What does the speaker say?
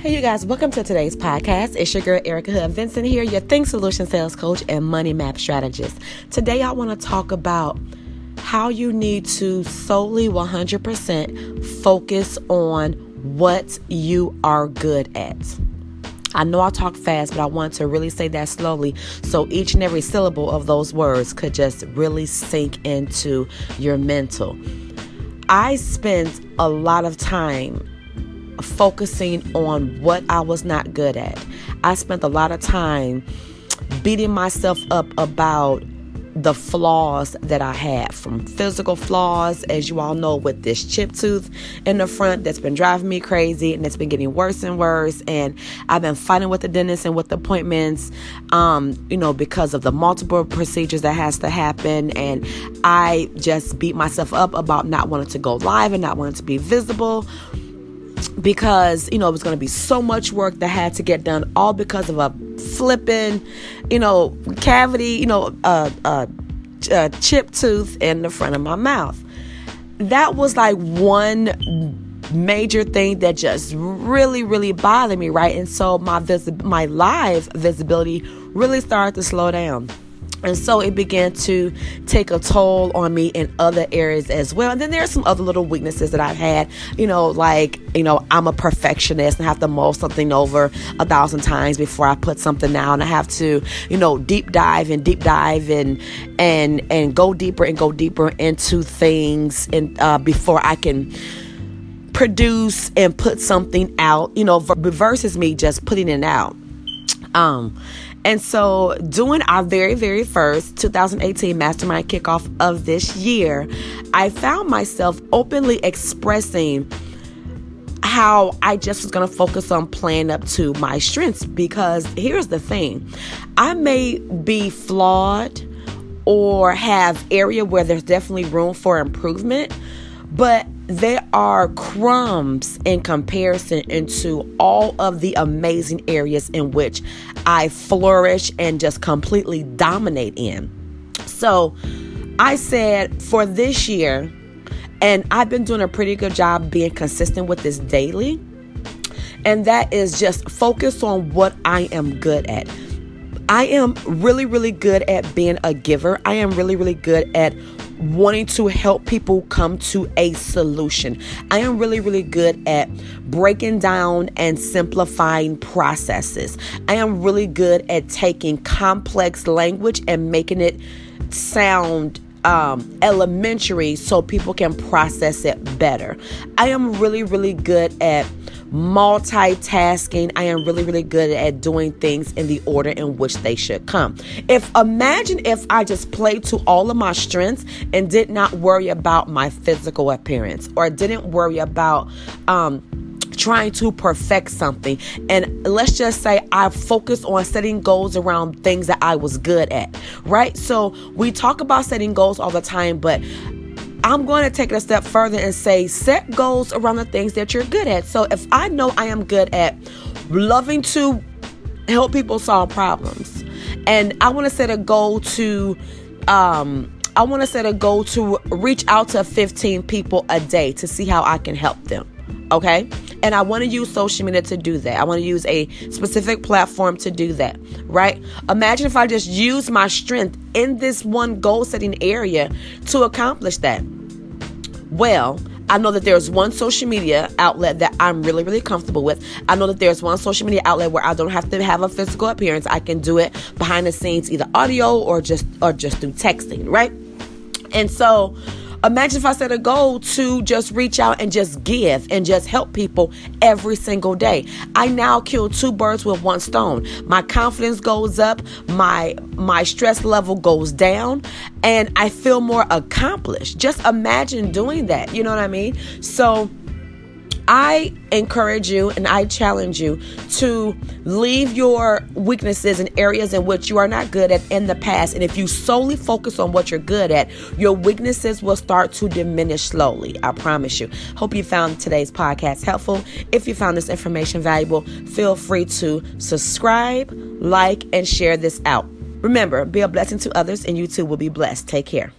Hey, you guys, welcome to today's podcast. It's your girl, Erica Hood Vincent here, your Think Solution Sales Coach and Money Map Strategist. Today, I want to talk about how you need to solely 100% focus on what you are good at. I know I talk fast, but I want to really say that slowly so each and every syllable of those words could just really sink into your mental. I spent a lot of time focusing on what I was not good at. I spent a lot of time beating myself up about the flaws that I had from physical flaws, as you all know, with this chip tooth in the front that's been driving me crazy and it's been getting worse and worse. And I've been fighting with the dentist and with the appointments, um, you know, because of the multiple procedures that has to happen. And I just beat myself up about not wanting to go live and not wanting to be visible because you know it was going to be so much work that had to get done all because of a flipping you know cavity you know a, a, a chip tooth in the front of my mouth. That was like one major thing that just really really bothered me right? And so my visi- my live visibility really started to slow down and so it began to take a toll on me in other areas as well. And then there's some other little weaknesses that I've had, you know, like, you know, I'm a perfectionist and I have to mull something over a thousand times before I put something down. I have to, you know, deep dive and deep dive and and and go deeper and go deeper into things and uh, before I can produce and put something out, you know, versus me just putting it out. Um and so, doing our very, very first 2018 Mastermind kickoff of this year, I found myself openly expressing how I just was going to focus on playing up to my strengths. Because here's the thing I may be flawed or have area where there's definitely room for improvement, but there are crumbs in comparison into all of the amazing areas in which I flourish and just completely dominate in. So I said for this year, and I've been doing a pretty good job being consistent with this daily, and that is just focus on what I am good at. I am really, really good at being a giver. I am really, really good at wanting to help people come to a solution. I am really, really good at breaking down and simplifying processes. I am really good at taking complex language and making it sound um, elementary so people can process it better. I am really, really good at multitasking. I am really, really good at doing things in the order in which they should come. If imagine if I just played to all of my strengths and did not worry about my physical appearance or didn't worry about um trying to perfect something. And let's just say I focused on setting goals around things that I was good at, right? So we talk about setting goals all the time, but I'm going to take it a step further and say set goals around the things that you're good at. So if I know I am good at loving to help people solve problems, and I want to set a goal to, um, I want to set a goal to reach out to 15 people a day to see how I can help them. Okay. And I want to use social media to do that. I want to use a specific platform to do that, right? Imagine if I just use my strength in this one goal setting area to accomplish that. Well, I know that there's one social media outlet that I'm really, really comfortable with. I know that there's one social media outlet where I don't have to have a physical appearance. I can do it behind the scenes, either audio or just or just through texting, right? And so Imagine if I set a goal to just reach out and just give and just help people every single day. I now kill two birds with one stone. My confidence goes up, my my stress level goes down, and I feel more accomplished. Just imagine doing that. You know what I mean? So I encourage you and I challenge you to leave your weaknesses and areas in which you are not good at in the past. And if you solely focus on what you're good at, your weaknesses will start to diminish slowly. I promise you. Hope you found today's podcast helpful. If you found this information valuable, feel free to subscribe, like, and share this out. Remember, be a blessing to others, and you too will be blessed. Take care.